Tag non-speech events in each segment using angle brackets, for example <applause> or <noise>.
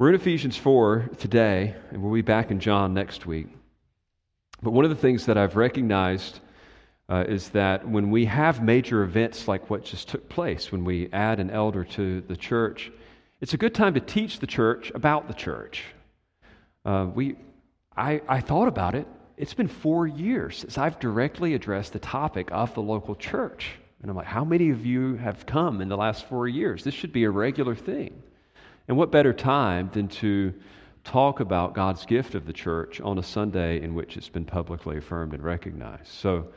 We're in Ephesians 4 today, and we'll be back in John next week. But one of the things that I've recognized uh, is that when we have major events like what just took place, when we add an elder to the church, it's a good time to teach the church about the church. Uh, we, I, I thought about it. It's been four years since I've directly addressed the topic of the local church. And I'm like, how many of you have come in the last four years? This should be a regular thing. And what better time than to talk about God's gift of the church on a Sunday in which it's been publicly affirmed and recognized? So,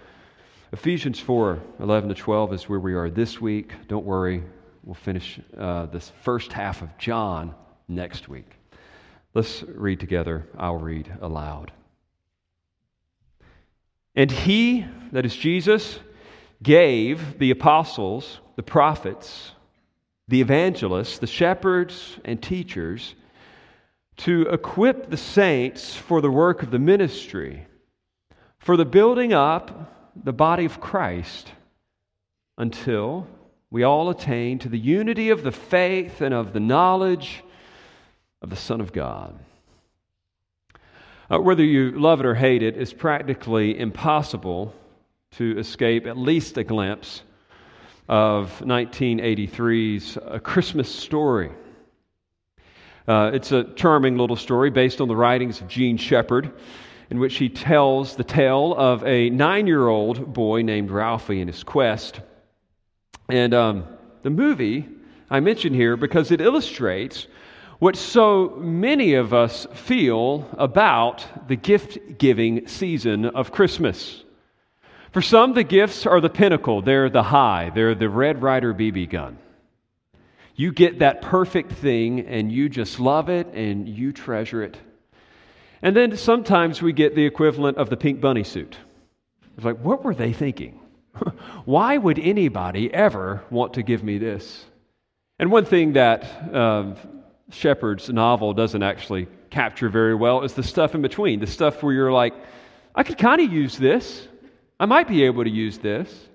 Ephesians 4 11 to 12 is where we are this week. Don't worry, we'll finish uh, this first half of John next week. Let's read together. I'll read aloud. And he, that is Jesus, gave the apostles, the prophets, the evangelists, the shepherds, and teachers to equip the saints for the work of the ministry, for the building up the body of Christ until we all attain to the unity of the faith and of the knowledge of the Son of God. Uh, whether you love it or hate it, it's practically impossible to escape at least a glimpse of 1983's A Christmas Story. Uh, it's a charming little story based on the writings of Jean Shepherd in which he tells the tale of a nine year old boy named Ralphie and his quest. And um, the movie I mention here because it illustrates what so many of us feel about the gift giving season of Christmas. For some, the gifts are the pinnacle, they're the high, they're the Red Ryder BB gun. You get that perfect thing and you just love it and you treasure it. And then sometimes we get the equivalent of the pink bunny suit. It's like, what were they thinking? <laughs> Why would anybody ever want to give me this? And one thing that uh, Shepherd's novel doesn't actually capture very well is the stuff in between, the stuff where you're like, I could kind of use this. I might be able to use this.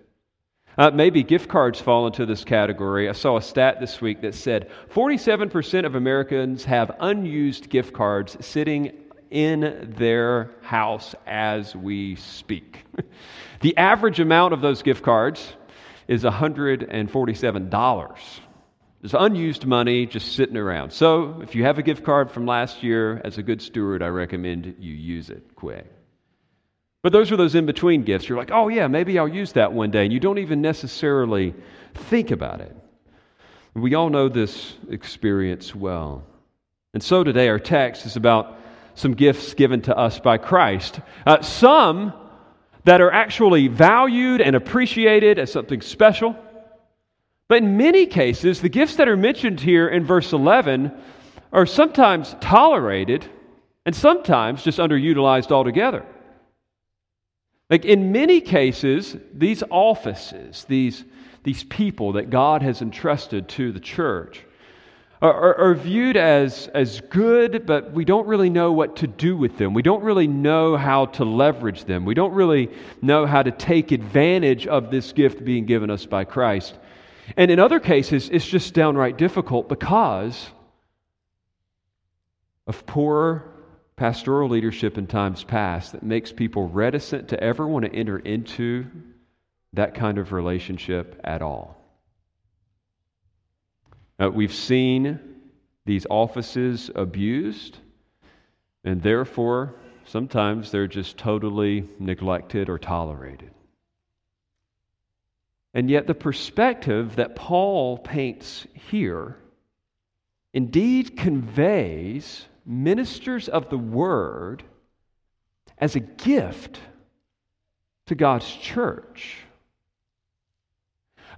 Uh, maybe gift cards fall into this category. I saw a stat this week that said 47% of Americans have unused gift cards sitting in their house as we speak. <laughs> the average amount of those gift cards is $147. There's unused money just sitting around. So if you have a gift card from last year, as a good steward, I recommend you use it quick. But those are those in between gifts. You're like, oh, yeah, maybe I'll use that one day. And you don't even necessarily think about it. We all know this experience well. And so today, our text is about some gifts given to us by Christ. Uh, some that are actually valued and appreciated as something special. But in many cases, the gifts that are mentioned here in verse 11 are sometimes tolerated and sometimes just underutilized altogether. Like in many cases, these offices, these, these people that God has entrusted to the church, are, are, viewed as, as good, but we don't really know what to do with them. We don't really know how to leverage them. We don't really know how to take advantage of this gift being given us by Christ. And in other cases, it's just downright difficult because of poor pastoral leadership in times past that makes people reticent to ever want to enter into that kind of relationship at all. Uh, we've seen these offices abused, and therefore, sometimes they're just totally neglected or tolerated. And yet, the perspective that Paul paints here indeed conveys ministers of the word as a gift to God's church.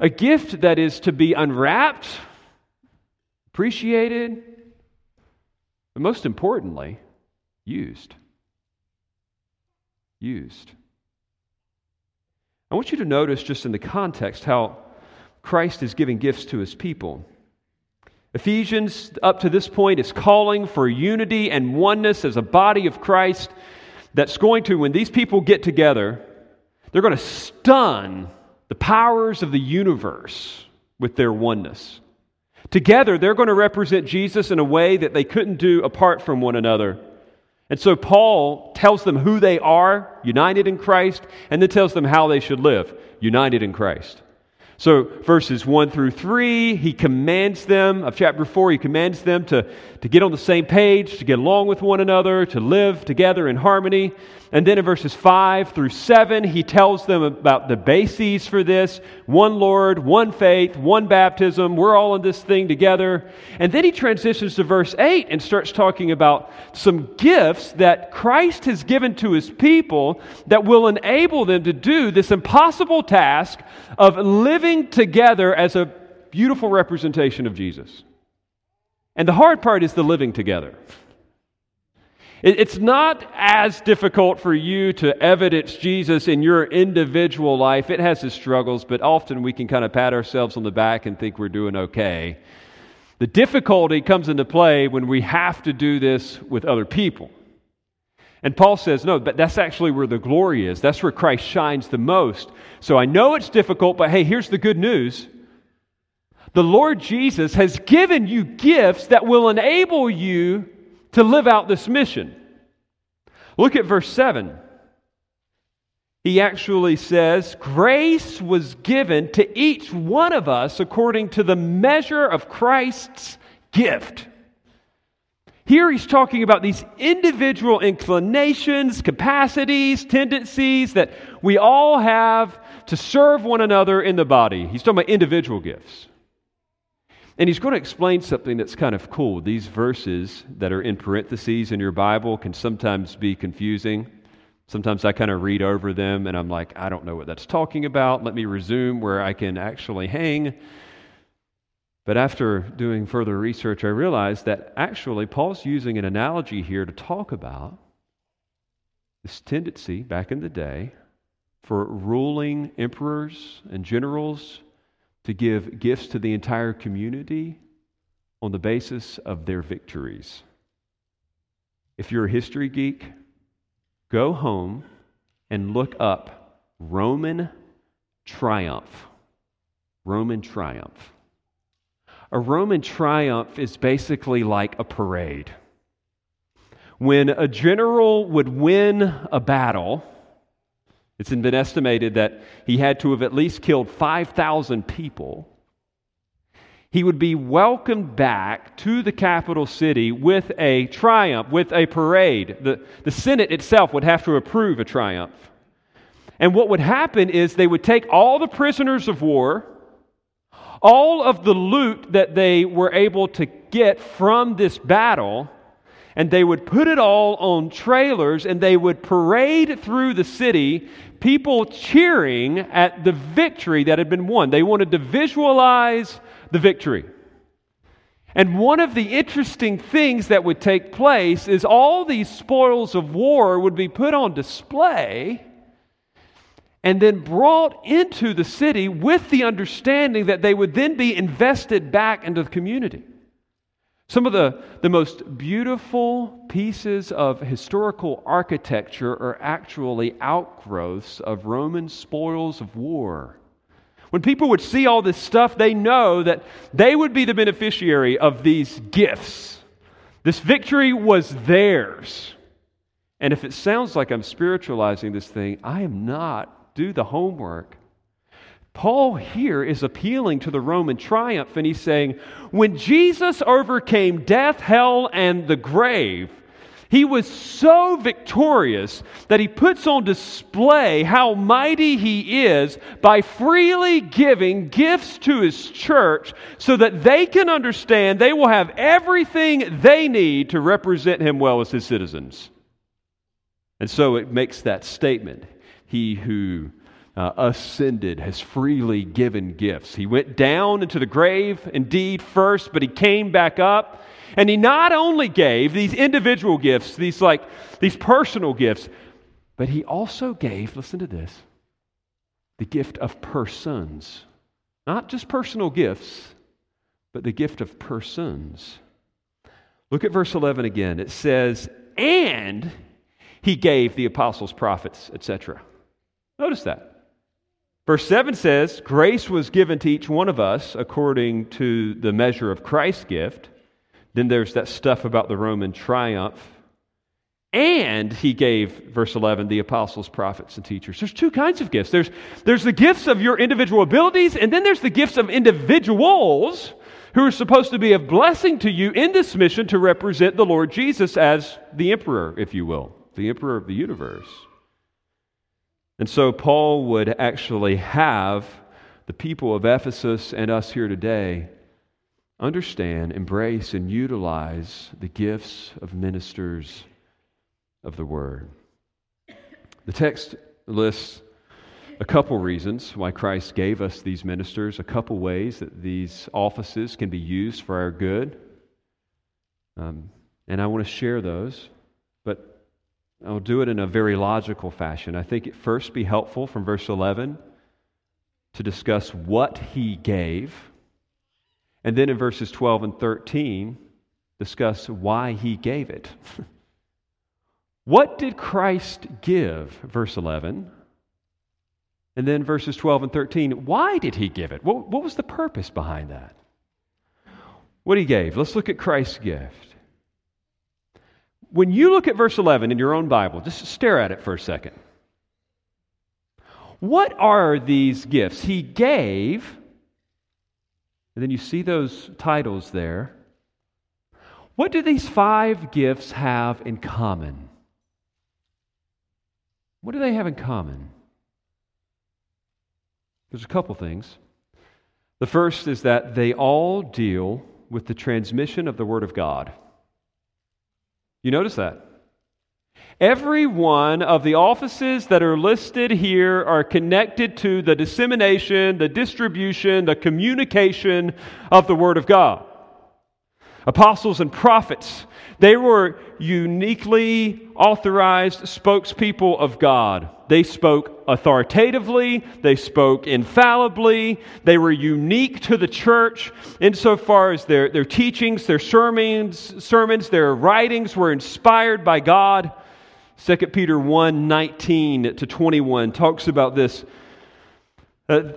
A gift that is to be unwrapped appreciated, but most importantly, used. Used. I want you to notice, just in the context, how Christ is giving gifts to his people. Ephesians, up to this point, is calling for unity and oneness as a body of Christ that's going to, when these people get together, they're going to stun the powers of the universe with their oneness. Together, they're going to represent Jesus in a way that they couldn't do apart from one another. And so Paul tells them who they are, united in Christ, and then tells them how they should live, united in Christ. So, verses 1 through 3, he commands them, of chapter 4, he commands them to, to get on the same page, to get along with one another, to live together in harmony. And then in verses 5 through 7, he tells them about the bases for this one Lord, one faith, one baptism. We're all in this thing together. And then he transitions to verse 8 and starts talking about some gifts that Christ has given to his people that will enable them to do this impossible task of living together as a beautiful representation of Jesus. And the hard part is the living together. It's not as difficult for you to evidence Jesus in your individual life. It has its struggles, but often we can kind of pat ourselves on the back and think we're doing okay. The difficulty comes into play when we have to do this with other people. And Paul says, no, but that's actually where the glory is. That's where Christ shines the most. So I know it's difficult, but hey, here's the good news. The Lord Jesus has given you gifts that will enable you to live out this mission. Look at verse 7. He actually says, Grace was given to each one of us according to the measure of Christ's gift. Here he's talking about these individual inclinations, capacities, tendencies that we all have to serve one another in the body. He's talking about individual gifts. And he's going to explain something that's kind of cool. These verses that are in parentheses in your Bible can sometimes be confusing. Sometimes I kind of read over them and I'm like, I don't know what that's talking about. Let me resume where I can actually hang. But after doing further research, I realized that actually Paul's using an analogy here to talk about this tendency back in the day for ruling emperors and generals to give gifts to the entire community on the basis of their victories. If you're a history geek, go home and look up Roman triumph. Roman triumph. A Roman triumph is basically like a parade. When a general would win a battle, it's been estimated that he had to have at least killed 5,000 people. He would be welcomed back to the capital city with a triumph, with a parade. The, the Senate itself would have to approve a triumph. And what would happen is they would take all the prisoners of war, all of the loot that they were able to get from this battle, and they would put it all on trailers and they would parade through the city, people cheering at the victory that had been won. They wanted to visualize the victory. And one of the interesting things that would take place is all these spoils of war would be put on display and then brought into the city with the understanding that they would then be invested back into the community. Some of the, the most beautiful pieces of historical architecture are actually outgrowths of Roman spoils of war. When people would see all this stuff, they know that they would be the beneficiary of these gifts. This victory was theirs. And if it sounds like I'm spiritualizing this thing, I am not. Do the homework. Paul here is appealing to the Roman triumph, and he's saying, when Jesus overcame death, hell, and the grave, he was so victorious that he puts on display how mighty he is by freely giving gifts to his church so that they can understand they will have everything they need to represent him well as his citizens. And so it makes that statement He who uh, ascended, has freely given gifts. He went down into the grave, indeed, first, but he came back up. And he not only gave these individual gifts, these like these personal gifts, but he also gave, listen to this, the gift of persons. Not just personal gifts, but the gift of persons. Look at verse 11 again. It says, and he gave the apostles, prophets, etc. Notice that. Verse 7 says, Grace was given to each one of us according to the measure of Christ's gift. Then there's that stuff about the Roman triumph. And he gave, verse 11, the apostles, prophets, and teachers. There's two kinds of gifts. There's, there's the gifts of your individual abilities, and then there's the gifts of individuals who are supposed to be a blessing to you in this mission to represent the Lord Jesus as the emperor, if you will, the emperor of the universe. And so Paul would actually have the people of Ephesus and us here today understand, embrace, and utilize the gifts of ministers of the word. The text lists a couple reasons why Christ gave us these ministers, a couple ways that these offices can be used for our good. Um, and I want to share those, but I'll do it in a very logical fashion. I think it first be helpful from verse 11 to discuss what he gave, and then in verses 12 and 13, discuss why he gave it. <laughs> what did Christ give? Verse 11. And then verses 12 and 13, why did he give it? What, what was the purpose behind that? What he gave. Let's look at Christ's gift. When you look at verse 11 in your own Bible, just stare at it for a second. What are these gifts? He gave, and then you see those titles there. What do these five gifts have in common? What do they have in common? There's a couple things. The first is that they all deal with the transmission of the Word of God. You notice that? Every one of the offices that are listed here are connected to the dissemination, the distribution, the communication of the Word of God. Apostles and prophets, they were uniquely authorized spokespeople of God. They spoke authoritatively, they spoke infallibly, they were unique to the church insofar as their, their teachings, their sermons, sermons, their writings were inspired by God. 2 Peter 1 19 to 21 talks about this. Uh,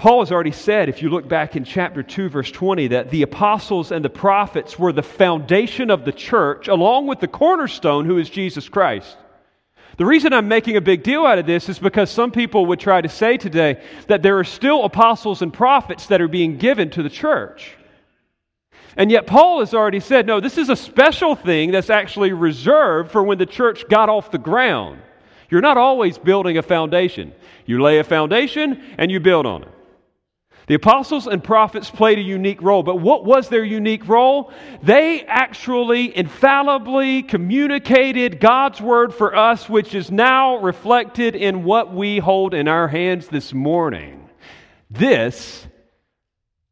Paul has already said, if you look back in chapter 2, verse 20, that the apostles and the prophets were the foundation of the church, along with the cornerstone, who is Jesus Christ. The reason I'm making a big deal out of this is because some people would try to say today that there are still apostles and prophets that are being given to the church. And yet, Paul has already said, no, this is a special thing that's actually reserved for when the church got off the ground. You're not always building a foundation. You lay a foundation and you build on it. The apostles and prophets played a unique role, but what was their unique role? They actually infallibly communicated God's word for us, which is now reflected in what we hold in our hands this morning. This,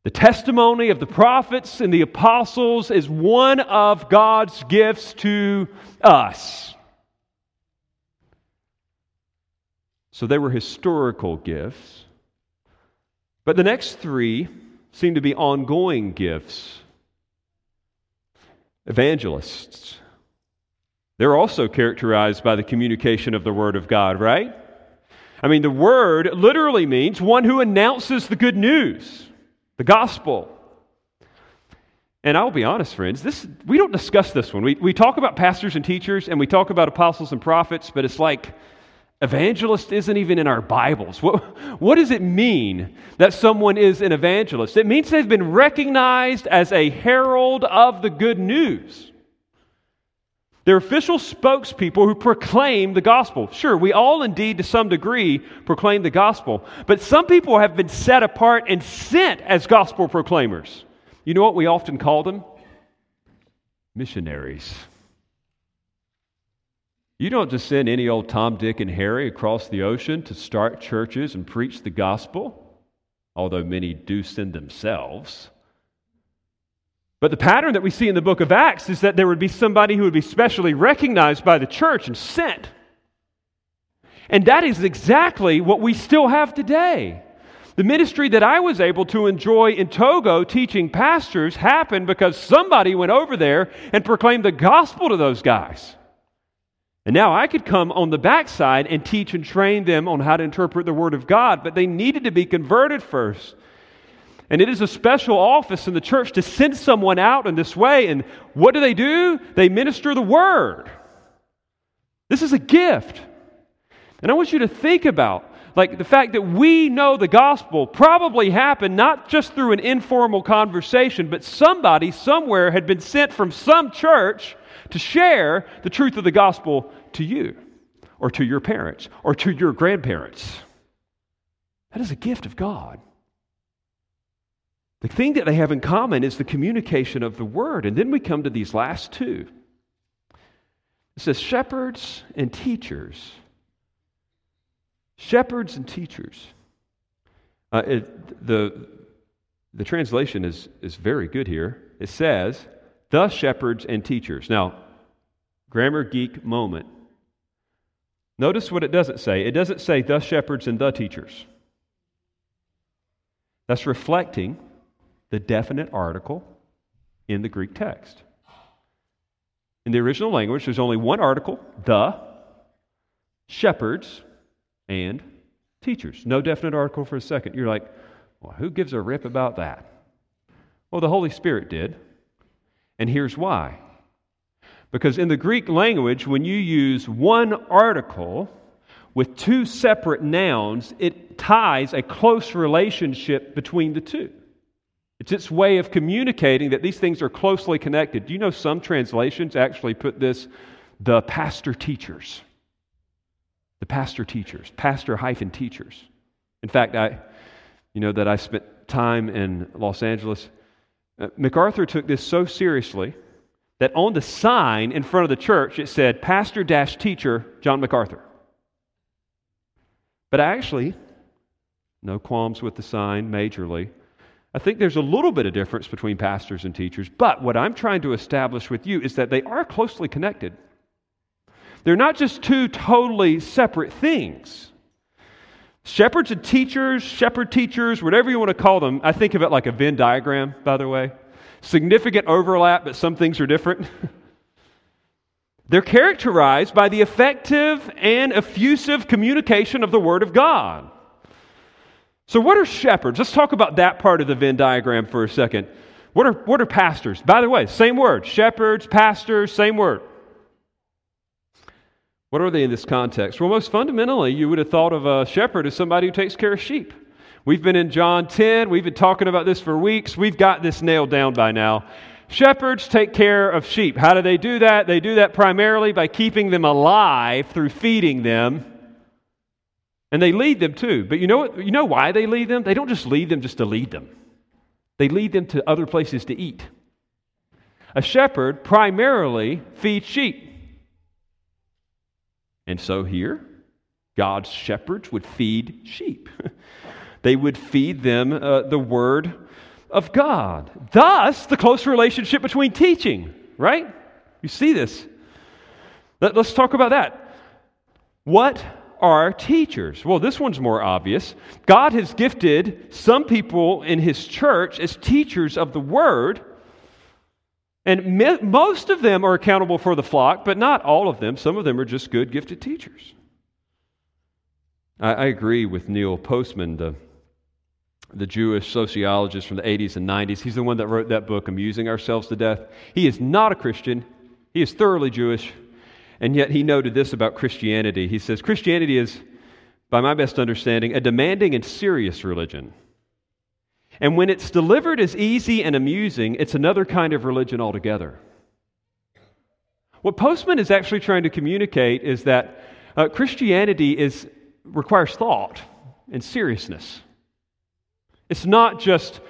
the testimony of the prophets and the apostles, is one of God's gifts to us. So they were historical gifts. But the next three seem to be ongoing gifts. Evangelists. They're also characterized by the communication of the Word of God, right? I mean, the Word literally means one who announces the good news, the gospel. And I'll be honest, friends, this, we don't discuss this one. We, we talk about pastors and teachers and we talk about apostles and prophets, but it's like Evangelist isn't even in our Bibles. What, what does it mean that someone is an evangelist? It means they've been recognized as a herald of the good news. They're official spokespeople who proclaim the gospel. Sure, we all indeed, to some degree, proclaim the gospel, but some people have been set apart and sent as gospel proclaimers. You know what we often call them? Missionaries. You don't just send any old Tom, Dick, and Harry across the ocean to start churches and preach the gospel, although many do send themselves. But the pattern that we see in the book of Acts is that there would be somebody who would be specially recognized by the church and sent. And that is exactly what we still have today. The ministry that I was able to enjoy in Togo teaching pastors happened because somebody went over there and proclaimed the gospel to those guys. And now I could come on the backside and teach and train them on how to interpret the Word of God, but they needed to be converted first. And it is a special office in the church to send someone out in this way. And what do they do? They minister the Word. This is a gift. And I want you to think about like the fact that we know the gospel probably happened not just through an informal conversation, but somebody somewhere had been sent from some church to share the truth of the gospel to you or to your parents or to your grandparents. That is a gift of God. The thing that they have in common is the communication of the word. And then we come to these last two. It says shepherds and teachers. Shepherds and teachers. Uh, it, the, the translation is, is very good here. It says, the shepherds and teachers. Now, grammar geek moment. Notice what it doesn't say. It doesn't say the shepherds and the teachers. That's reflecting the definite article in the Greek text. In the original language, there's only one article, the shepherds and teachers. No definite article for a second. You're like, well, who gives a rip about that? Well, the Holy Spirit did. And here's why. Because in the Greek language, when you use one article with two separate nouns, it ties a close relationship between the two. It's its way of communicating that these things are closely connected. Do you know some translations actually put this the pastor teachers? The pastor teachers, pastor hyphen teachers. In fact, I, you know, that I spent time in Los Angeles. Uh, MacArthur took this so seriously that on the sign in front of the church it said pastor dash teacher John MacArthur. But actually, no qualms with the sign majorly. I think there's a little bit of difference between pastors and teachers, but what I'm trying to establish with you is that they are closely connected. They're not just two totally separate things. Shepherds and teachers, shepherd teachers, whatever you want to call them, I think of it like a Venn diagram, by the way. Significant overlap, but some things are different. <laughs> They're characterized by the effective and effusive communication of the Word of God. So, what are shepherds? Let's talk about that part of the Venn diagram for a second. What are, what are pastors? By the way, same word shepherds, pastors, same word. What are they in this context? Well, most fundamentally, you would have thought of a shepherd as somebody who takes care of sheep. We've been in John 10. We've been talking about this for weeks. We've got this nailed down by now. Shepherds take care of sheep. How do they do that? They do that primarily by keeping them alive through feeding them. And they lead them too. But you know what? You know why they lead them? They don't just lead them just to lead them. They lead them to other places to eat. A shepherd primarily feeds sheep. And so here, God's shepherds would feed sheep. <laughs> they would feed them uh, the word of God. Thus, the close relationship between teaching, right? You see this. Let, us talk about that. What are teachers? Well, this one's more obvious. God has gifted some people in His church as teachers of the word. And me- most of them are accountable for the flock, but not all of them. Some of them are just good, gifted teachers. I, I agree with Neil Postman, the, the Jewish sociologist from the 80s and 90s. He's the one that wrote that book, Amusing Ourselves to Death. He is not a Christian, he is thoroughly Jewish, and yet he noted this about Christianity. He says, Christianity is, by my best understanding, a demanding and serious religion. And when it's delivered as easy and amusing, it's another kind of religion altogether. What Postman is actually trying to communicate is that uh, Christianity is, requires thought and seriousness. It's not just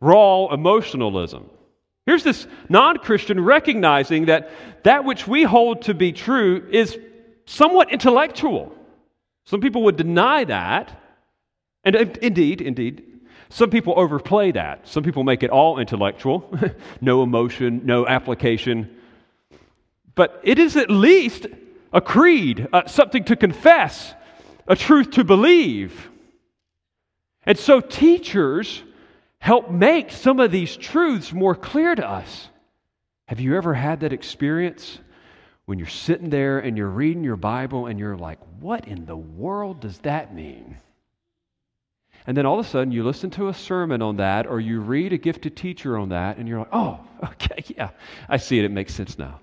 raw emotionalism. Here's this non Christian recognizing that that which we hold to be true is somewhat intellectual. Some people would deny that. And indeed, indeed, some people overplay that. Some people make it all intellectual, <laughs> no emotion, no application. But it is at least a creed, uh, something to confess, a truth to believe. And so teachers help make some of these truths more clear to us. Have you ever had that experience when you're sitting there and you're reading your Bible and you're like, what in the world does that mean? And then all of a sudden you listen to a sermon on that or you read a gifted teacher on that and you're like, oh, <laughs> okay, yeah, I see it. It makes sense now.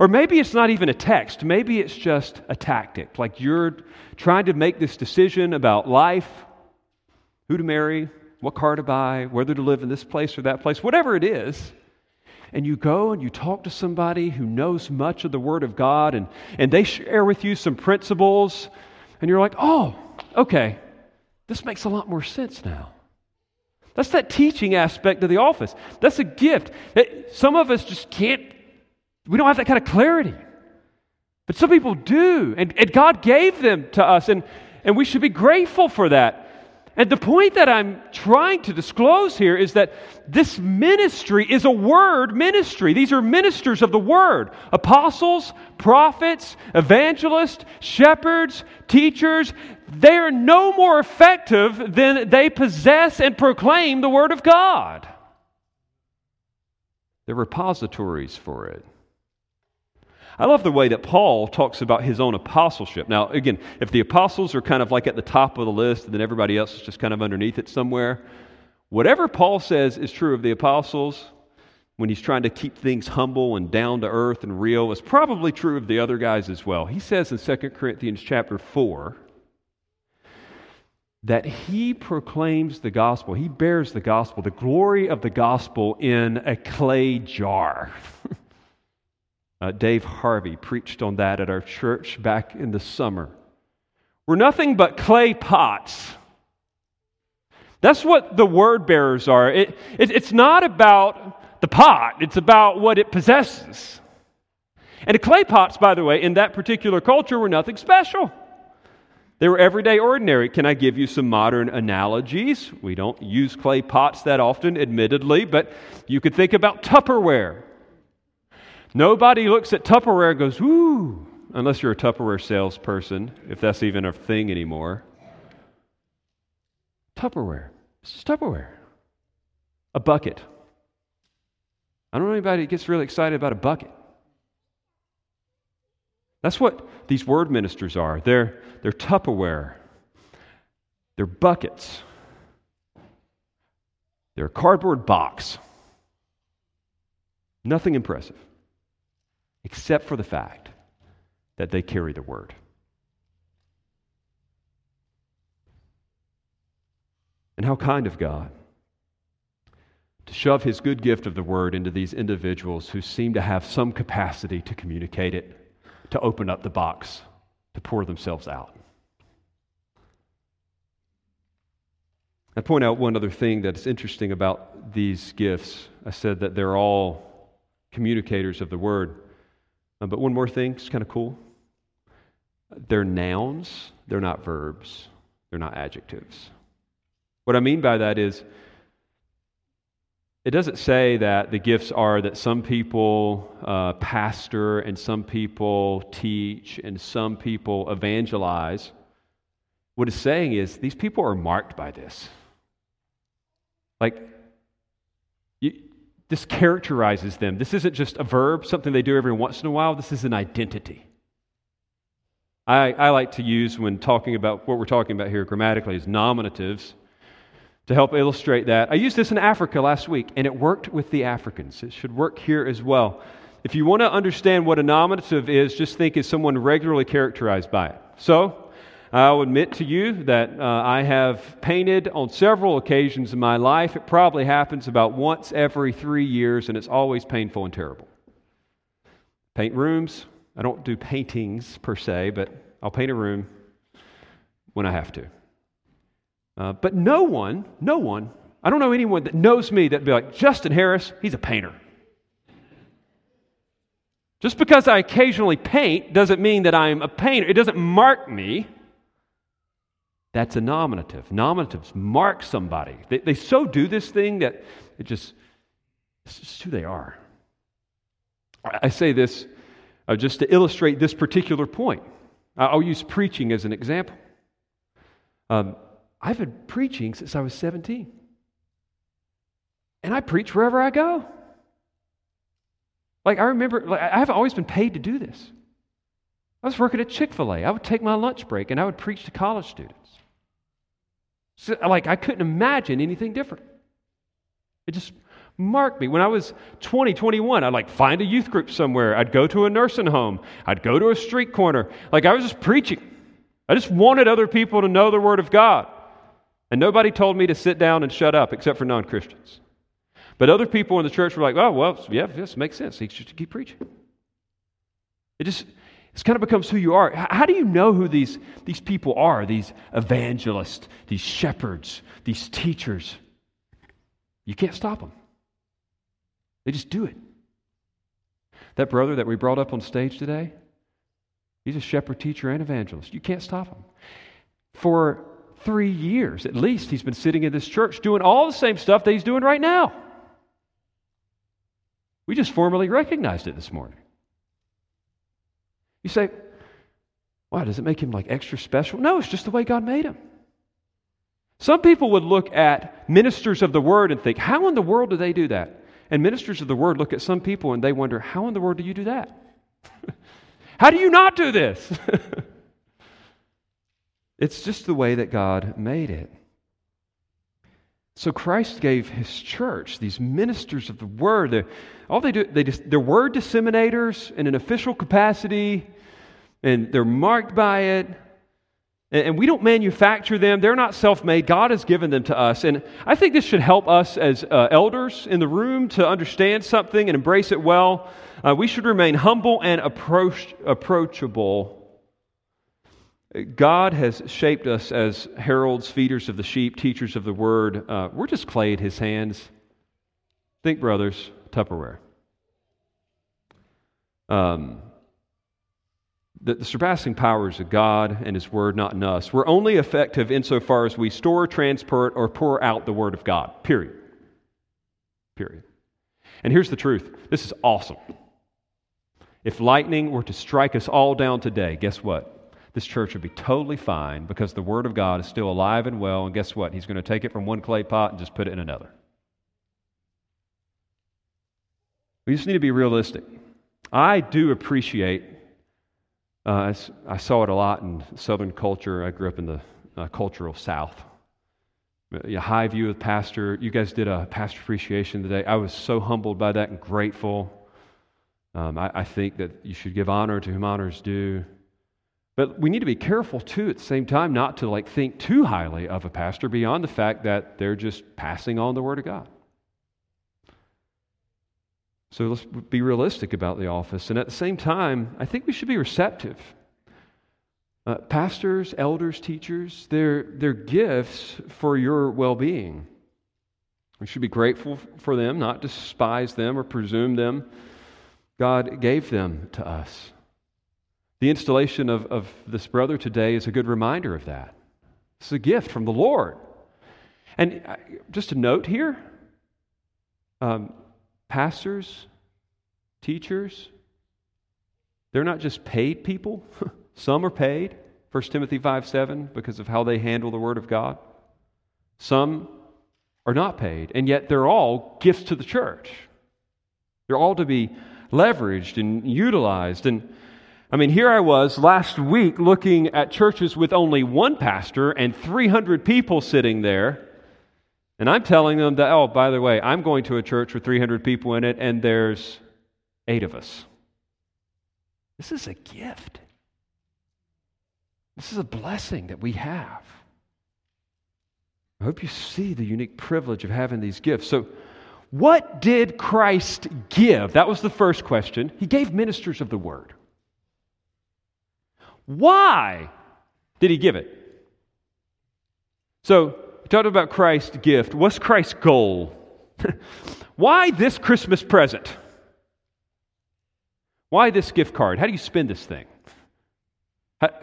Or maybe it's not even a text. Maybe it's just a tactic. Like you're trying to make this decision about life, who to marry, what car to buy, whether to live in this place or that place, whatever it is. And you go and you talk to somebody who knows much of the Word of God and, and they share with you some principles. And you're like, oh, okay, this makes a lot more sense now. That's that teaching aspect of the office. That's a gift. Some of us just can't, we don't have that kind of clarity. But some people do. And, and God gave them to us, and, and we should be grateful for that. And the point that I'm trying to disclose here is that this ministry is a word ministry. These are ministers of the word apostles, prophets, evangelists, shepherds, teachers. They are no more effective than they possess and proclaim the word of God. They're repositories for it. I love the way that Paul talks about his own apostleship. Now, again, if the apostles are kind of like at the top of the list and then everybody else is just kind of underneath it somewhere, whatever Paul says is true of the apostles when he's trying to keep things humble and down to earth and real is probably true of the other guys as well. He says in 2 Corinthians chapter 4 that he proclaims the gospel, he bears the gospel, the glory of the gospel in a clay jar. Uh, Dave Harvey preached on that at our church back in the summer. We're nothing but clay pots. That's what the word bearers are. It, it, it's not about the pot, it's about what it possesses. And the clay pots, by the way, in that particular culture were nothing special. They were everyday ordinary. Can I give you some modern analogies? We don't use clay pots that often, admittedly, but you could think about Tupperware. Nobody looks at Tupperware and goes, "Ooh," unless you're a Tupperware salesperson, if that's even a thing anymore. Tupperware. Tupperware. A bucket. I don't know anybody that gets really excited about a bucket. That's what these word ministers are. They're, they're Tupperware. They're buckets. They're a cardboard box. Nothing impressive except for the fact that they carry the word. And how kind of God to shove his good gift of the word into these individuals who seem to have some capacity to communicate it, to open up the box, to pour themselves out. I point out one other thing that's interesting about these gifts. I said that they're all communicators of the word. Uh, but one more thing, it's kind of cool. They're nouns, they're not verbs, they're not adjectives. What I mean by that is, it doesn't say that the gifts are that some people uh, pastor and some people teach and some people evangelize. What it's saying is these people are marked by this. Like, this characterizes them. This isn't just a verb, something they do every once in a while. This is an identity. I, I like to use, when talking about what we're talking about here grammatically, is nominatives to help illustrate that. I used this in Africa last week, and it worked with the Africans. It should work here as well. If you want to understand what a nominative is, just think as someone regularly characterized by it. So, I'll admit to you that uh, I have painted on several occasions in my life. It probably happens about once every three years, and it's always painful and terrible. Paint rooms. I don't do paintings per se, but I'll paint a room when I have to. Uh, but no one, no one, I don't know anyone that knows me that'd be like, Justin Harris, he's a painter. Just because I occasionally paint doesn't mean that I'm a painter. It doesn't mark me. That's a nominative. Nominatives mark somebody. They, they so do this thing that it just, it's just who they are. I say this uh, just to illustrate this particular point. I'll use preaching as an example. Um, I've been preaching since I was 17. And I preach wherever I go. Like, I remember, like, I've always been paid to do this. I was working at Chick fil A. I would take my lunch break and I would preach to college students. So, like, I couldn't imagine anything different. It just marked me. When I was 20, 21, I'd like find a youth group somewhere. I'd go to a nursing home. I'd go to a street corner. Like, I was just preaching. I just wanted other people to know the Word of God. And nobody told me to sit down and shut up except for non Christians. But other people in the church were like, oh, well, yeah, this makes sense. He should keep preaching. It just, it's kind of becomes who you are. How do you know who these, these people are, these evangelists, these shepherds, these teachers? You can't stop them. They just do it. That brother that we brought up on stage today, he's a shepherd, teacher, and evangelist. You can't stop him. For three years at least, he's been sitting in this church doing all the same stuff that he's doing right now. We just formally recognized it this morning. You say, why? Does it make him like extra special? No, it's just the way God made him. Some people would look at ministers of the word and think, how in the world do they do that? And ministers of the word look at some people and they wonder, how in the world do you do that? <laughs> how do you not do this? <laughs> it's just the way that God made it. So Christ gave his church, these ministers of the word, all they do, they just, they're word disseminators in an official capacity, and they're marked by it. And, we don't manufacture them. They're not self made. God has given them to us. And I think this should help us as uh, elders in the room to understand something and embrace it well. Uh, we should remain humble and approach, approachable God has shaped us as heralds, feeders of the sheep, teachers of the word. Uh, we're just clay in his hands. Think, brothers, Tupperware. Um, the, the, surpassing powers of God and his word, not in us. We're only effective insofar as we store, transport, or pour out the word of God. Period. Period. And here's the truth this is awesome. If lightning were to strike us all down today, guess what? this church would be totally fine because the Word of God is still alive and well. And guess what? He's going to take it from one clay pot and just put it in another. We just need to be realistic. I do appreciate, uh, I saw it a lot in Southern culture. I grew up in the uh, cultural South. A high view of pastor. You guys did a pastor appreciation today. I was so humbled by that and grateful. Um, I, I think that you should give honor to whom honor is due. But we need to be careful too at the same time not to like think too highly of a pastor beyond the fact that they're just passing on the word of God. So let's be realistic about the office. And at the same time, I think we should be receptive. Uh, pastors, elders, teachers, they're, they're gifts for your well being. We should be grateful for them, not despise them or presume them. God gave them to us. The installation of, of this brother today is a good reminder of that. It's a gift from the Lord. And uh, just a note here um, pastors, teachers, they're not just paid people. <laughs> Some are paid, 1 Timothy 5 7, because of how they handle the Word of God. Some are not paid, and yet they're all gifts to the church. They're all to be leveraged and utilized. And I mean, here I was last week looking at churches with only one pastor and 300 people sitting there. And I'm telling them that, oh, by the way, I'm going to a church with 300 people in it, and there's eight of us. This is a gift. This is a blessing that we have. I hope you see the unique privilege of having these gifts. So, what did Christ give? That was the first question. He gave ministers of the word. Why did he give it? So, talked about Christ's gift. What's Christ's goal? <laughs> Why this Christmas present? Why this gift card? How do you spend this thing?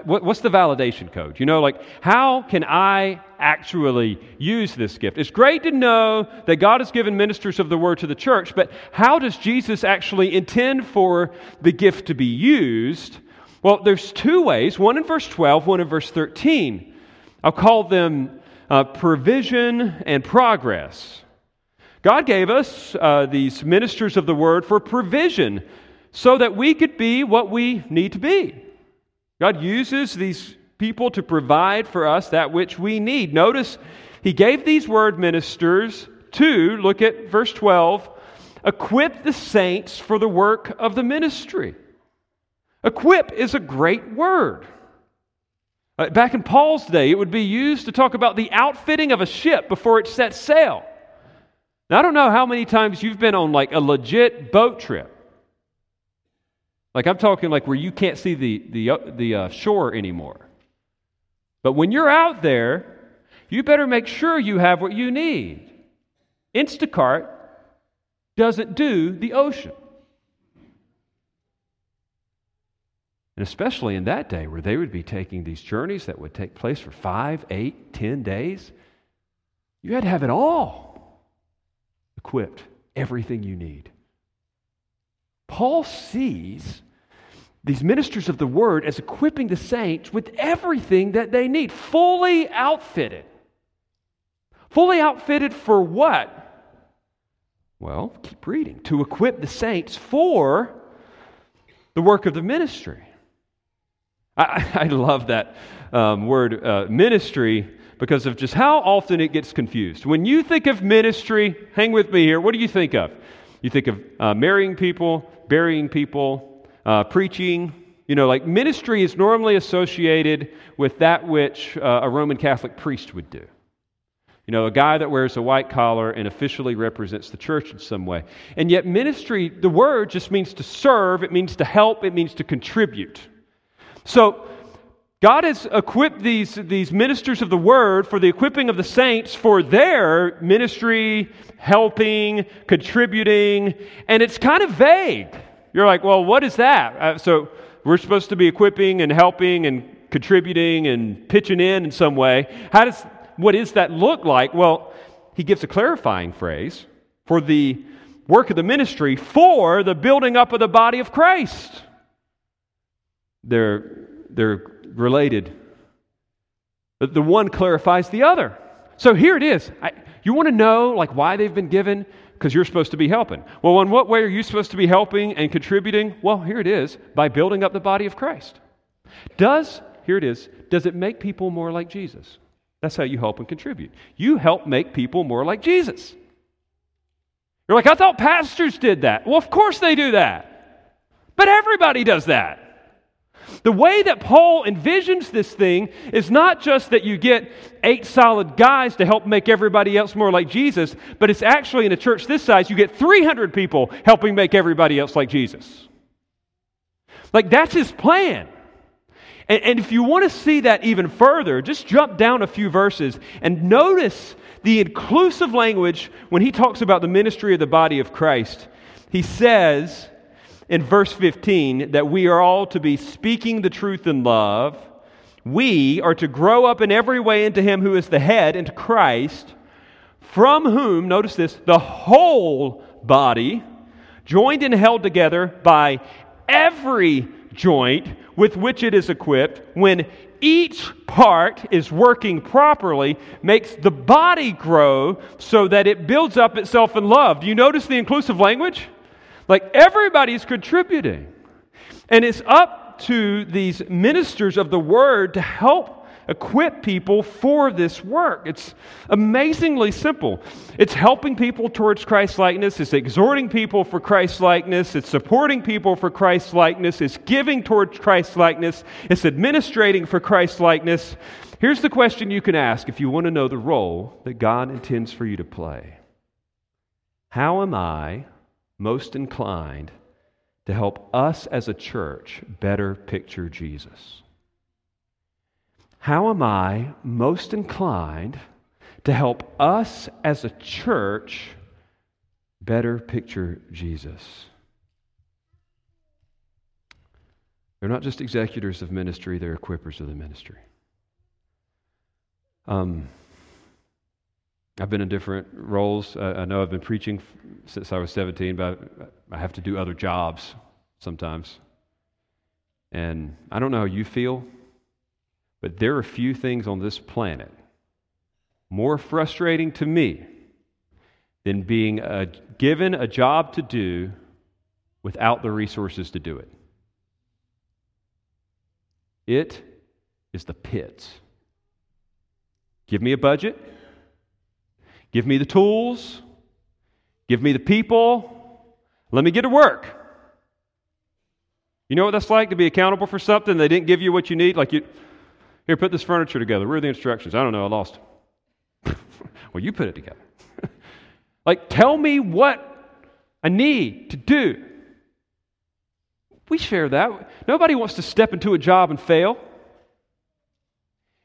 What's the validation code? You know, like, how can I actually use this gift? It's great to know that God has given ministers of the word to the church, but how does Jesus actually intend for the gift to be used? Well, there's two ways one in verse 12, one in verse 13. I'll call them uh, provision and progress. God gave us uh, these ministers of the word for provision so that we could be what we need to be. God uses these people to provide for us that which we need. Notice he gave these word ministers to, look at verse 12, equip the saints for the work of the ministry. Equip is a great word. Uh, back in Paul's day, it would be used to talk about the outfitting of a ship before it sets sail. Now, I don't know how many times you've been on like a legit boat trip. Like I'm talking like where you can't see the, the, uh, the uh, shore anymore. But when you're out there, you better make sure you have what you need. Instacart doesn't do the ocean. And especially in that day where they would be taking these journeys that would take place for five, eight, ten days, you had to have it all equipped, everything you need. Paul sees these ministers of the word as equipping the saints with everything that they need, fully outfitted. Fully outfitted for what? Well, keep reading. To equip the saints for the work of the ministry. I, I love that um, word uh, ministry because of just how often it gets confused. When you think of ministry, hang with me here, what do you think of? You think of uh, marrying people, burying people, uh, preaching. You know, like ministry is normally associated with that which uh, a Roman Catholic priest would do. You know, a guy that wears a white collar and officially represents the church in some way. And yet, ministry, the word just means to serve, it means to help, it means to contribute. So, God has equipped these, these ministers of the word for the equipping of the saints for their ministry, helping, contributing, and it's kind of vague. You're like, well, what is that? Uh, so, we're supposed to be equipping and helping and contributing and pitching in in some way. How does what does that look like? Well, he gives a clarifying phrase for the work of the ministry for the building up of the body of Christ. They're, they're related. But the one clarifies the other. So here it is. I, you want to know like why they've been given? Because you're supposed to be helping. Well, in what way are you supposed to be helping and contributing? Well, here it is by building up the body of Christ. Does, here it is, does it make people more like Jesus? That's how you help and contribute. You help make people more like Jesus. You're like, I thought pastors did that. Well, of course they do that. But everybody does that. The way that Paul envisions this thing is not just that you get eight solid guys to help make everybody else more like Jesus, but it's actually in a church this size, you get 300 people helping make everybody else like Jesus. Like, that's his plan. And, and if you want to see that even further, just jump down a few verses and notice the inclusive language when he talks about the ministry of the body of Christ. He says in verse 15 that we are all to be speaking the truth in love. We are to grow up in every way into Him who is the head, into Christ, from whom, notice this, the whole body, joined and held together by every joint with which it is equipped, when each part is working properly, makes the body grow so that it builds up itself in love. Do you notice the inclusive language? Like everybody's contributing. And it's up to these ministers of the word to help equip people for this work. It's amazingly simple. It's helping people towards Christ likeness, it's exhorting people for Christ likeness, it's supporting people for Christ likeness, it's giving towards Christ likeness, it's administrating for Christ likeness. Here's the question you can ask if you want to know the role that God intends for you to play How am I most inclined to help us as a church better picture Jesus? How am I most inclined to help us as a church better picture Jesus? They're not just executors of ministry, they're equippers of the ministry. Um, I've been in different roles. Uh, I know I've been preaching since I was 17, but I have to do other jobs sometimes. And I don't know how you feel. But there are few things on this planet more frustrating to me than being a, given a job to do without the resources to do it. It is the pits. Give me a budget, give me the tools, give me the people, let me get to work. You know what that's like to be accountable for something they didn't give you what you need? Like you, here, put this furniture together. Where are the instructions? I don't know. I lost. <laughs> well, you put it together. <laughs> like, tell me what I need to do. We share that. Nobody wants to step into a job and fail.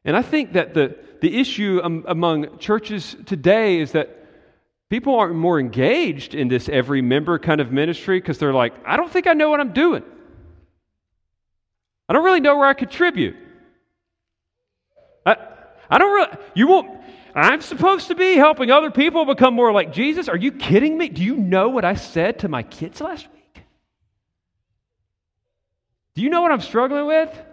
And I think that the, the issue among churches today is that people aren't more engaged in this every member kind of ministry because they're like, I don't think I know what I'm doing. I don't really know where I contribute. I, I don't really, you won't, I'm supposed to be helping other people become more like Jesus? Are you kidding me? Do you know what I said to my kids last week? Do you know what I'm struggling with?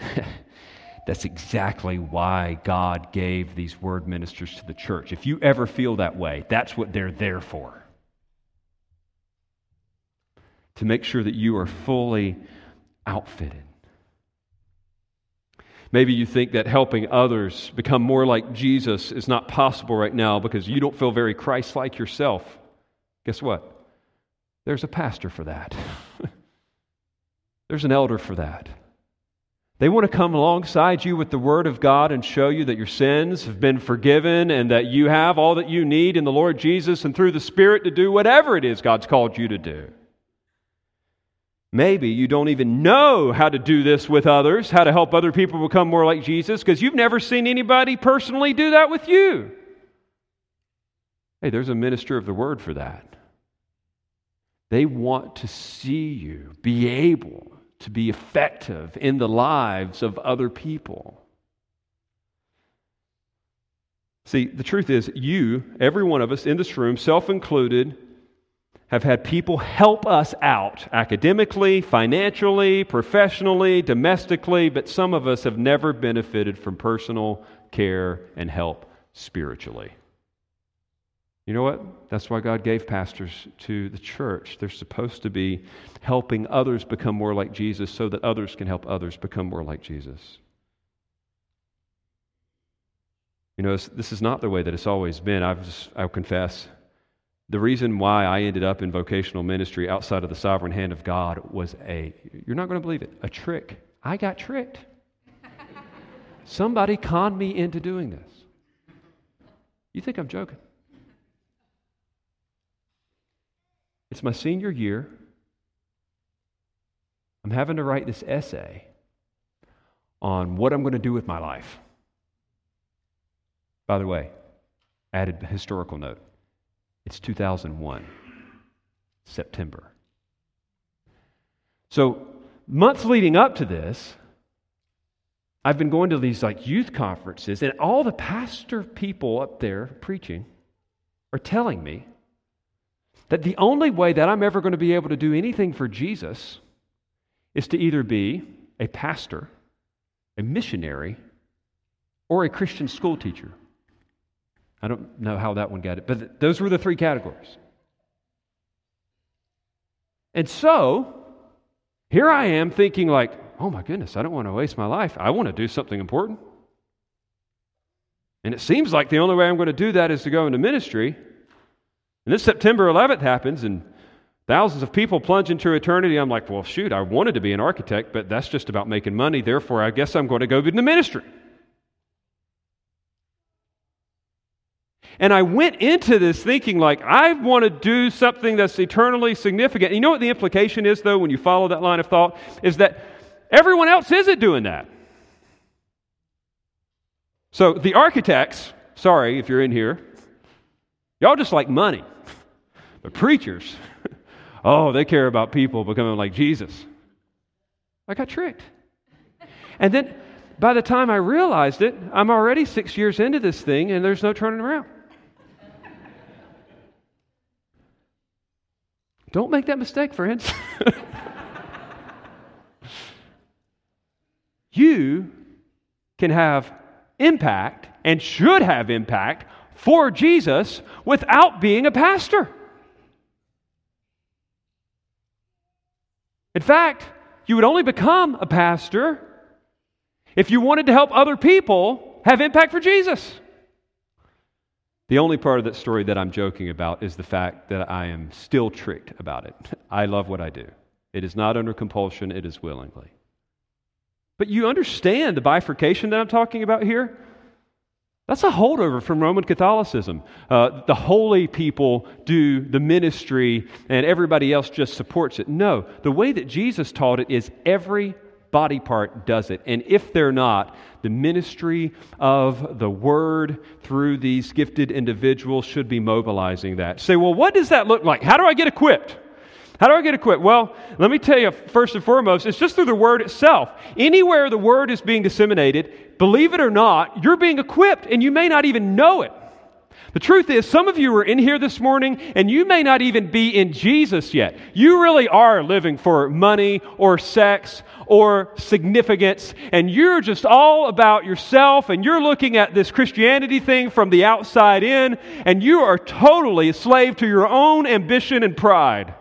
<laughs> That's exactly why God gave these word ministers to the church. If you ever feel that way, that's what they're there for. To make sure that you are fully outfitted. Maybe you think that helping others become more like Jesus is not possible right now because you don't feel very Christ like yourself. Guess what? There's a pastor for that, <laughs> there's an elder for that. They want to come alongside you with the Word of God and show you that your sins have been forgiven and that you have all that you need in the Lord Jesus and through the Spirit to do whatever it is God's called you to do. Maybe you don't even know how to do this with others, how to help other people become more like Jesus, because you've never seen anybody personally do that with you. Hey, there's a minister of the word for that. They want to see you be able to be effective in the lives of other people. See, the truth is, you, every one of us in this room, self included, have had people help us out academically, financially, professionally, domestically, but some of us have never benefited from personal care and help spiritually. You know what? That's why God gave pastors to the church. They're supposed to be helping others become more like Jesus so that others can help others become more like Jesus. You know, this is not the way that it's always been. I've just, I'll confess, the reason why I ended up in vocational ministry outside of the sovereign hand of God was a, you're not going to believe it, a trick. I got tricked. <laughs> Somebody conned me into doing this. You think I'm joking? It's my senior year. I'm having to write this essay on what I'm going to do with my life. By the way, added historical note. It's 2001, September. So, months leading up to this, I've been going to these like youth conferences, and all the pastor people up there preaching are telling me that the only way that I'm ever going to be able to do anything for Jesus is to either be a pastor, a missionary, or a Christian school teacher. I don't know how that one got it, but those were the three categories. And so, here I am thinking, like, oh my goodness, I don't want to waste my life. I want to do something important. And it seems like the only way I'm going to do that is to go into ministry. And this September 11th happens, and thousands of people plunge into eternity. I'm like, well, shoot, I wanted to be an architect, but that's just about making money. Therefore, I guess I'm going to go into ministry. And I went into this thinking, like, I want to do something that's eternally significant. And you know what the implication is, though, when you follow that line of thought? Is that everyone else isn't doing that. So the architects, sorry if you're in here, y'all just like money. But preachers, <laughs> oh, they care about people becoming like Jesus. I got tricked. And then by the time I realized it, I'm already six years into this thing and there's no turning around. Don't make that mistake, friends. <laughs> you can have impact and should have impact for Jesus without being a pastor. In fact, you would only become a pastor if you wanted to help other people have impact for Jesus. The only part of that story that I'm joking about is the fact that I am still tricked about it. <laughs> I love what I do. It is not under compulsion, it is willingly. But you understand the bifurcation that I'm talking about here? That's a holdover from Roman Catholicism. Uh, the holy people do the ministry and everybody else just supports it. No, the way that Jesus taught it is every body part does it. And if they're not, the ministry of the word through these gifted individuals should be mobilizing that. Say, well, what does that look like? How do I get equipped? How do I get equipped? Well, let me tell you first and foremost, it's just through the word itself. Anywhere the word is being disseminated, believe it or not, you're being equipped and you may not even know it. The truth is, some of you are in here this morning and you may not even be in Jesus yet. You really are living for money or sex or significance, and you're just all about yourself, and you're looking at this Christianity thing from the outside in, and you are totally a slave to your own ambition and pride.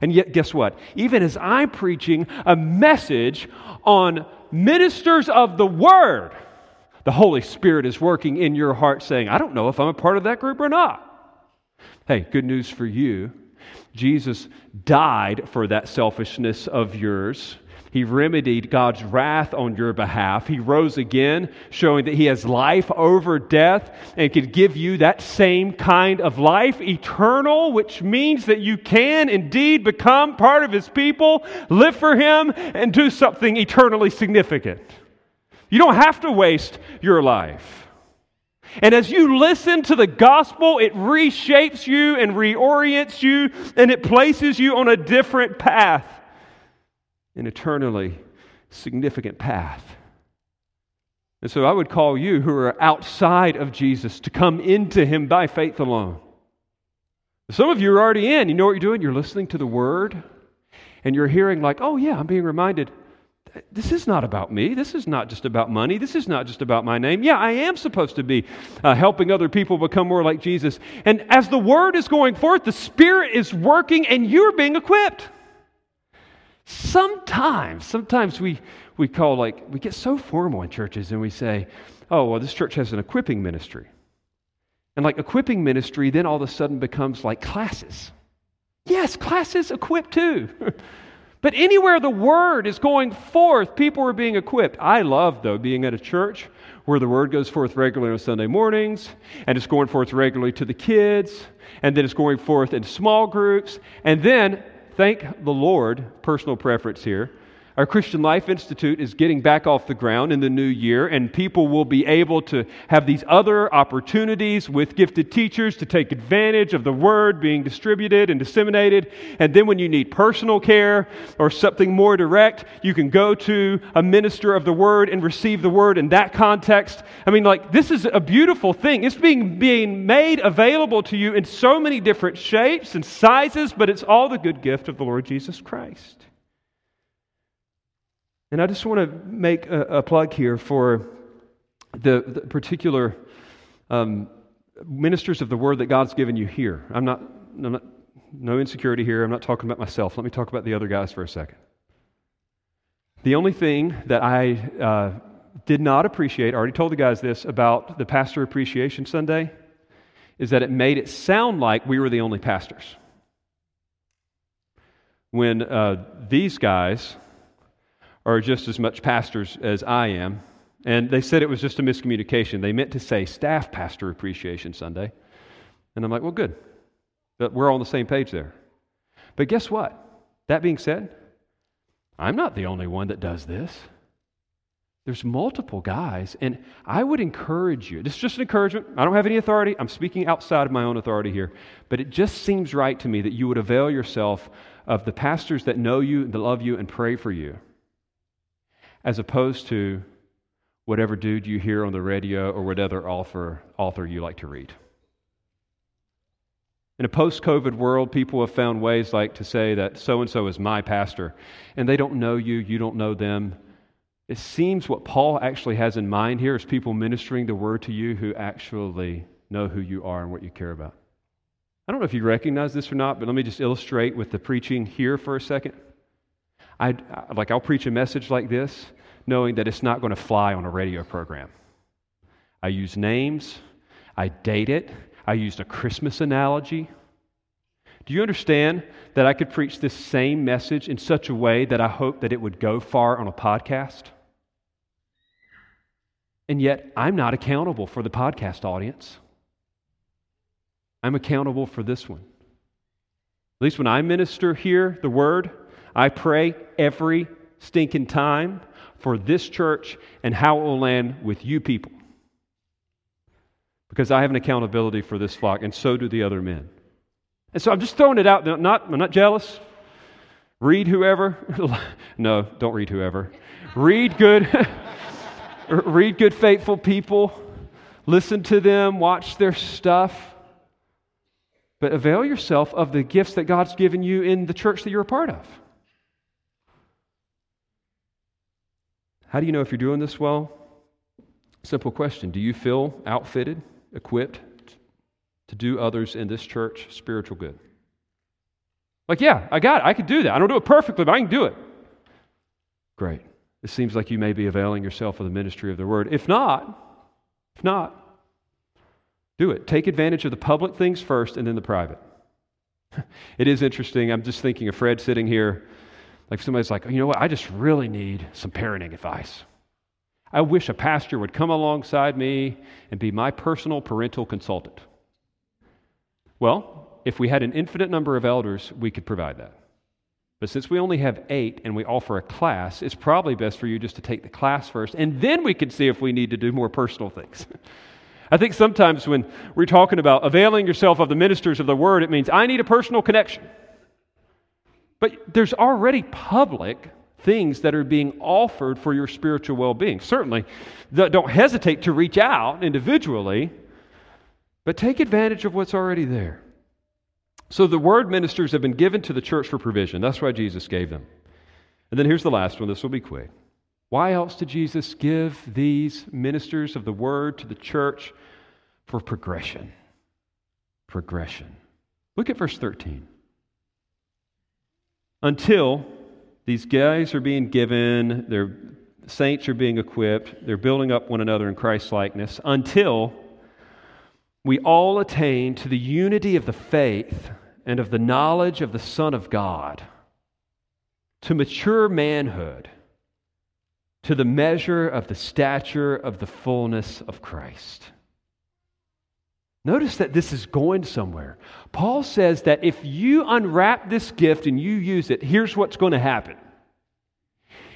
And yet, guess what? Even as I'm preaching a message on ministers of the Word, the Holy Spirit is working in your heart saying, I don't know if I'm a part of that group or not. Hey, good news for you. Jesus died for that selfishness of yours. He remedied God's wrath on your behalf. He rose again, showing that He has life over death and can give you that same kind of life, eternal, which means that you can indeed become part of His people, live for Him, and do something eternally significant. You don't have to waste your life. And as you listen to the gospel, it reshapes you and reorients you, and it places you on a different path an eternally significant path. And so I would call you who are outside of Jesus to come into him by faith alone. Some of you are already in. You know what you're doing? You're listening to the word and you're hearing, like, oh, yeah, I'm being reminded this is not about me. This is not just about money. This is not just about my name. Yeah, I am supposed to be uh, helping other people become more like Jesus. And as the word is going forth, the Spirit is working and you're being equipped. Sometimes, sometimes we, we call like, we get so formal in churches and we say, oh, well, this church has an equipping ministry. And like equipping ministry then all of a sudden becomes like classes. Yes, classes equip too. <laughs> but anywhere the word is going forth, people are being equipped. I love, though, being at a church where the word goes forth regularly on Sunday mornings, and it's going forth regularly to the kids, and then it's going forth in small groups, and then thank the Lord, personal preference here, our Christian Life Institute is getting back off the ground in the new year, and people will be able to have these other opportunities with gifted teachers to take advantage of the word being distributed and disseminated. And then, when you need personal care or something more direct, you can go to a minister of the word and receive the word in that context. I mean, like, this is a beautiful thing. It's being, being made available to you in so many different shapes and sizes, but it's all the good gift of the Lord Jesus Christ. And I just want to make a, a plug here for the, the particular um, ministers of the word that God's given you here. I'm not, I'm not, no insecurity here. I'm not talking about myself. Let me talk about the other guys for a second. The only thing that I uh, did not appreciate, I already told the guys this about the Pastor Appreciation Sunday, is that it made it sound like we were the only pastors. When uh, these guys, are just as much pastors as I am. And they said it was just a miscommunication. They meant to say Staff Pastor Appreciation Sunday. And I'm like, well, good. But we're on the same page there. But guess what? That being said, I'm not the only one that does this. There's multiple guys, and I would encourage you. This is just an encouragement. I don't have any authority. I'm speaking outside of my own authority here. But it just seems right to me that you would avail yourself of the pastors that know you, that love you, and pray for you as opposed to whatever dude you hear on the radio or whatever author, author you like to read. In a post COVID world, people have found ways like to say that so and so is my pastor, and they don't know you, you don't know them. It seems what Paul actually has in mind here is people ministering the word to you who actually know who you are and what you care about. I don't know if you recognize this or not, but let me just illustrate with the preaching here for a second. I like I'll preach a message like this knowing that it's not going to fly on a radio program. I use names, I date it, I used a Christmas analogy. Do you understand that I could preach this same message in such a way that I hope that it would go far on a podcast? And yet, I'm not accountable for the podcast audience. I'm accountable for this one. At least when I minister here, the word, I pray every stinking time for this church and how it will land with you people. Because I have an accountability for this flock, and so do the other men. And so I'm just throwing it out. there. Not, I'm not jealous. Read whoever. <laughs> no, don't read whoever. Read good. <laughs> read good, faithful people. Listen to them. Watch their stuff. But avail yourself of the gifts that God's given you in the church that you're a part of. How do you know if you're doing this well? Simple question Do you feel outfitted, equipped to do others in this church spiritual good? Like, yeah, I got it. I can do that. I don't do it perfectly, but I can do it. Great. It seems like you may be availing yourself of the ministry of the word. If not, if not, do it. Take advantage of the public things first and then the private. <laughs> it is interesting. I'm just thinking of Fred sitting here like somebody's like, you know what, I just really need some parenting advice. I wish a pastor would come alongside me and be my personal parental consultant. Well, if we had an infinite number of elders, we could provide that. But since we only have eight and we offer a class, it's probably best for you just to take the class first, and then we can see if we need to do more personal things. <laughs> I think sometimes when we're talking about availing yourself of the ministers of the word, it means I need a personal connection. But there's already public things that are being offered for your spiritual well being. Certainly, don't hesitate to reach out individually, but take advantage of what's already there. So, the word ministers have been given to the church for provision. That's why Jesus gave them. And then here's the last one. This will be quick. Why else did Jesus give these ministers of the word to the church for progression? Progression. Look at verse 13 until these guys are being given, their saints are being equipped, they're building up one another in Christ likeness, until we all attain to the unity of the faith and of the knowledge of the Son of God, to mature manhood, to the measure of the stature of the fullness of Christ. Notice that this is going somewhere. Paul says that if you unwrap this gift and you use it, here's what's going to happen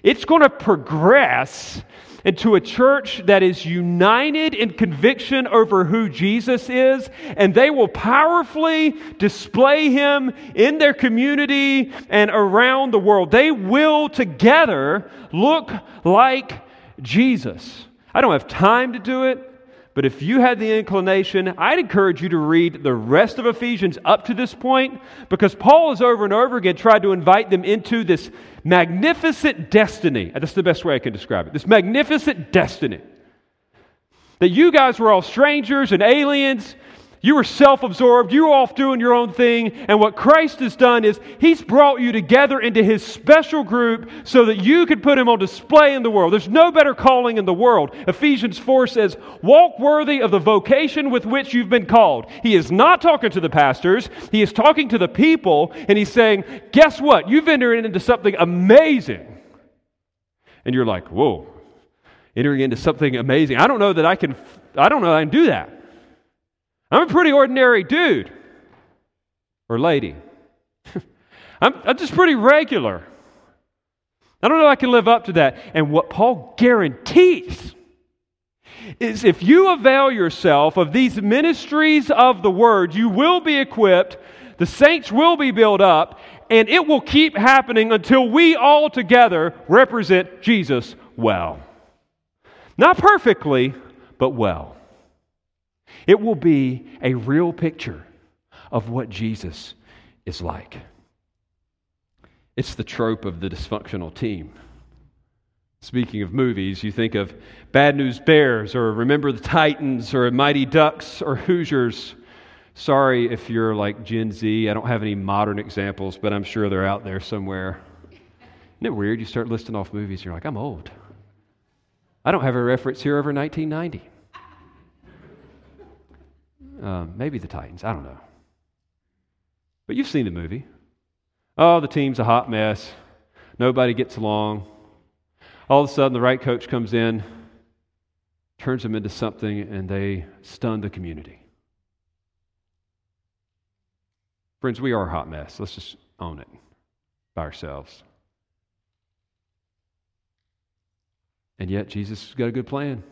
it's going to progress into a church that is united in conviction over who Jesus is, and they will powerfully display him in their community and around the world. They will together look like Jesus. I don't have time to do it. But if you had the inclination, I'd encourage you to read the rest of Ephesians up to this point because Paul has over and over again tried to invite them into this magnificent destiny. Uh, that's the best way I can describe it. This magnificent destiny. That you guys were all strangers and aliens you were self absorbed. You were off doing your own thing. And what Christ has done is He's brought you together into His special group so that you could put Him on display in the world. There's no better calling in the world. Ephesians 4 says, Walk worthy of the vocation with which you've been called. He is not talking to the pastors, He is talking to the people. And He's saying, Guess what? You've entered into something amazing. And you're like, Whoa, entering into something amazing. I don't know that I can, I don't know I can do that. I'm a pretty ordinary dude or lady. <laughs> I'm, I'm just pretty regular. I don't know if I can live up to that. And what Paul guarantees is if you avail yourself of these ministries of the word, you will be equipped, the saints will be built up, and it will keep happening until we all together represent Jesus well. Not perfectly, but well. It will be a real picture of what Jesus is like. It's the trope of the dysfunctional team. Speaking of movies, you think of Bad News Bears or Remember the Titans or Mighty Ducks or Hoosiers. Sorry if you're like Gen Z. I don't have any modern examples, but I'm sure they're out there somewhere. Isn't it weird? You start listing off movies and you're like, I'm old. I don't have a reference here over 1990. Um, maybe the Titans. I don't know. But you've seen the movie. Oh, the team's a hot mess. Nobody gets along all of a sudden the right coach comes in, turns them into something, and they stun the community. Friends, we are a hot mess. Let's just own it by ourselves. And yet, Jesus has got a good plan.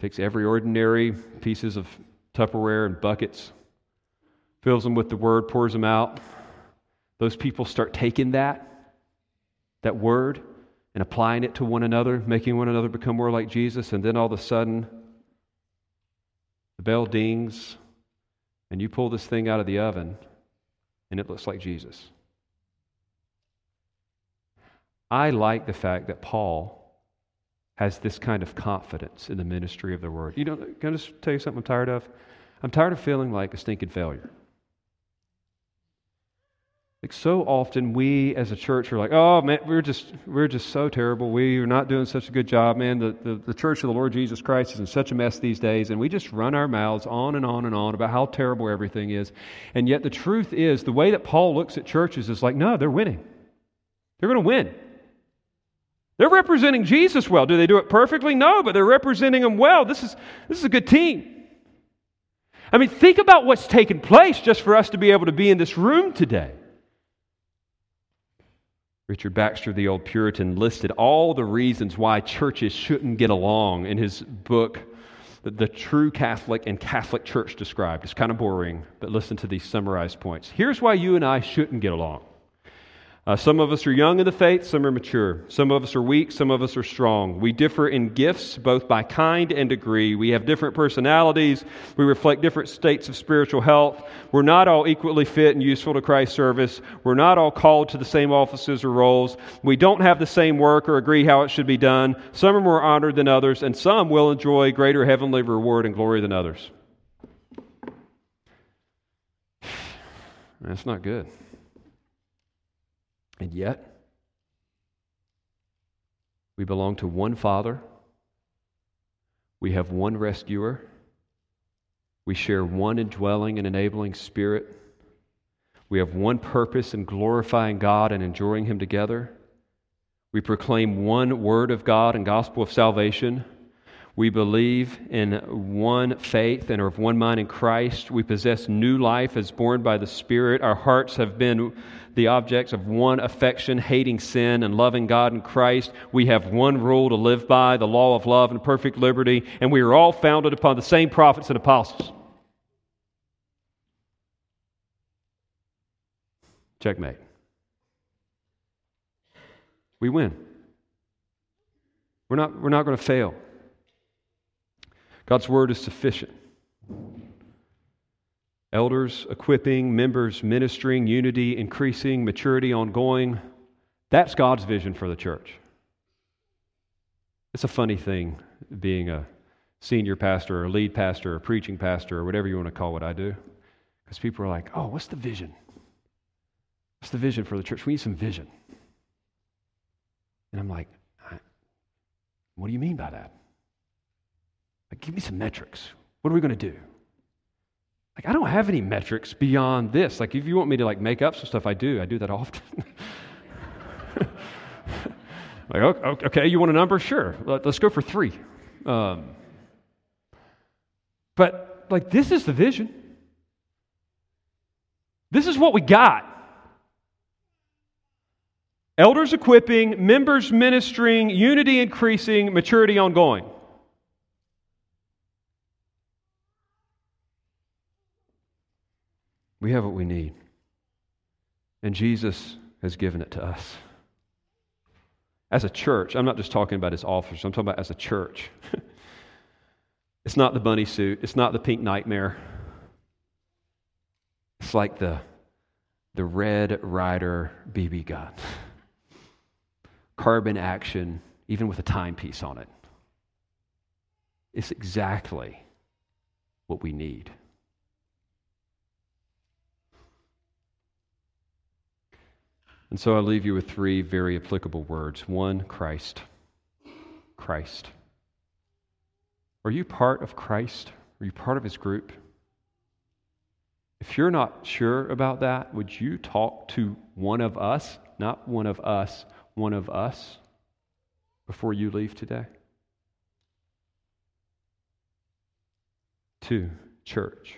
Takes every ordinary pieces of Tupperware and buckets, fills them with the word, pours them out. Those people start taking that, that word, and applying it to one another, making one another become more like Jesus, and then all of a sudden, the bell dings, and you pull this thing out of the oven, and it looks like Jesus. I like the fact that Paul has this kind of confidence in the ministry of the word. You know, can I just tell you something I'm tired of? I'm tired of feeling like a stinking failure. Like so often we as a church are like, oh man, we're just we're just so terrible. We are not doing such a good job, man. The, the, the church of the Lord Jesus Christ is in such a mess these days, and we just run our mouths on and on and on about how terrible everything is. And yet the truth is, the way that Paul looks at churches is like, no, they're winning. They're gonna win. They're representing Jesus well. Do they do it perfectly? No, but they're representing him well. This is this is a good team. I mean, think about what's taken place just for us to be able to be in this room today. Richard Baxter, the old Puritan, listed all the reasons why churches shouldn't get along in his book, The True Catholic and Catholic Church Described. It's kind of boring, but listen to these summarized points. Here's why you and I shouldn't get along uh, some of us are young in the faith, some are mature. Some of us are weak, some of us are strong. We differ in gifts, both by kind and degree. We have different personalities. We reflect different states of spiritual health. We're not all equally fit and useful to Christ's service. We're not all called to the same offices or roles. We don't have the same work or agree how it should be done. Some are more honored than others, and some will enjoy greater heavenly reward and glory than others. <sighs> That's not good. And yet, we belong to one Father. We have one rescuer. We share one indwelling and enabling spirit. We have one purpose in glorifying God and enjoying Him together. We proclaim one word of God and gospel of salvation. We believe in one faith and are of one mind in Christ. We possess new life as born by the Spirit. Our hearts have been the objects of one affection, hating sin and loving God in Christ. We have one rule to live by, the law of love and perfect liberty, and we are all founded upon the same prophets and apostles. Checkmate. We win. We're not, we're not going to fail. God's word is sufficient. Elders equipping, members ministering, unity increasing, maturity ongoing. That's God's vision for the church. It's a funny thing being a senior pastor or lead pastor or preaching pastor or whatever you want to call what I do. Because people are like, oh, what's the vision? What's the vision for the church? We need some vision. And I'm like, what do you mean by that? Like, give me some metrics. What are we going to do? Like, I don't have any metrics beyond this. Like, if you want me to like make up some stuff, I do. I do that often. <laughs> like, okay, you want a number? Sure. Let's go for three. Um, but like, this is the vision. This is what we got. Elders equipping, members ministering, unity increasing, maturity ongoing. We have what we need. And Jesus has given it to us. As a church, I'm not just talking about his officers, I'm talking about as a church. <laughs> it's not the bunny suit, it's not the pink nightmare. It's like the, the Red Ryder BB gun. <laughs> carbine action, even with a timepiece on it. It's exactly what we need. And so I leave you with three very applicable words. One, Christ. Christ. Are you part of Christ? Are you part of his group? If you're not sure about that, would you talk to one of us, not one of us, one of us, before you leave today? Two, church.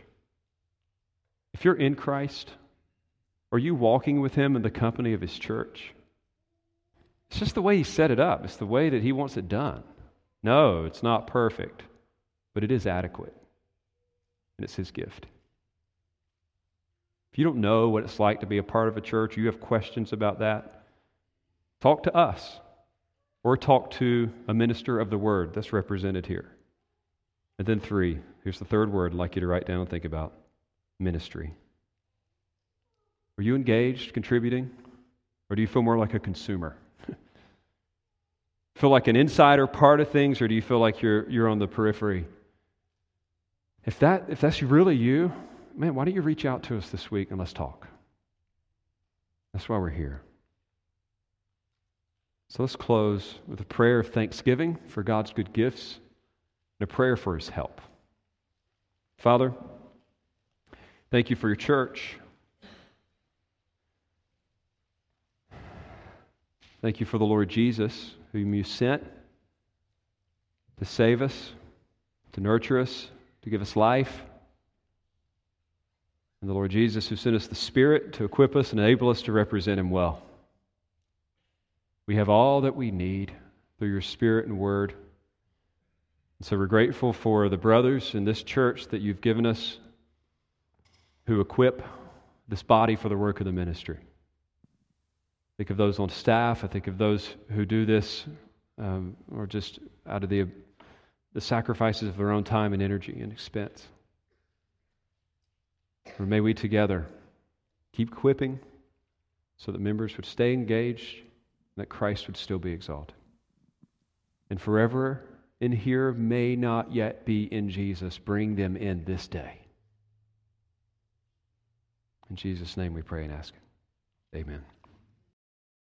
If you're in Christ, are you walking with him in the company of his church? It's just the way he set it up, it's the way that he wants it done. No, it's not perfect, but it is adequate, and it's his gift. If you don't know what it's like to be a part of a church, you have questions about that, talk to us or talk to a minister of the word that's represented here. And then, three, here's the third word I'd like you to write down and think about ministry. Are you engaged, contributing? Or do you feel more like a consumer? <laughs> feel like an insider part of things, or do you feel like you're, you're on the periphery? If, that, if that's really you, man, why don't you reach out to us this week and let's talk? That's why we're here. So let's close with a prayer of thanksgiving for God's good gifts and a prayer for his help. Father, thank you for your church. Thank you for the Lord Jesus, whom you sent to save us, to nurture us, to give us life. And the Lord Jesus, who sent us the Spirit to equip us and enable us to represent Him well. We have all that we need through your Spirit and Word. And so we're grateful for the brothers in this church that you've given us who equip this body for the work of the ministry think of those on staff. I think of those who do this um, or just out of the, the sacrifices of their own time and energy and expense. Or may we together keep quipping so that members would stay engaged and that Christ would still be exalted. And forever in here may not yet be in Jesus, bring them in this day. In Jesus' name we pray and ask. Amen.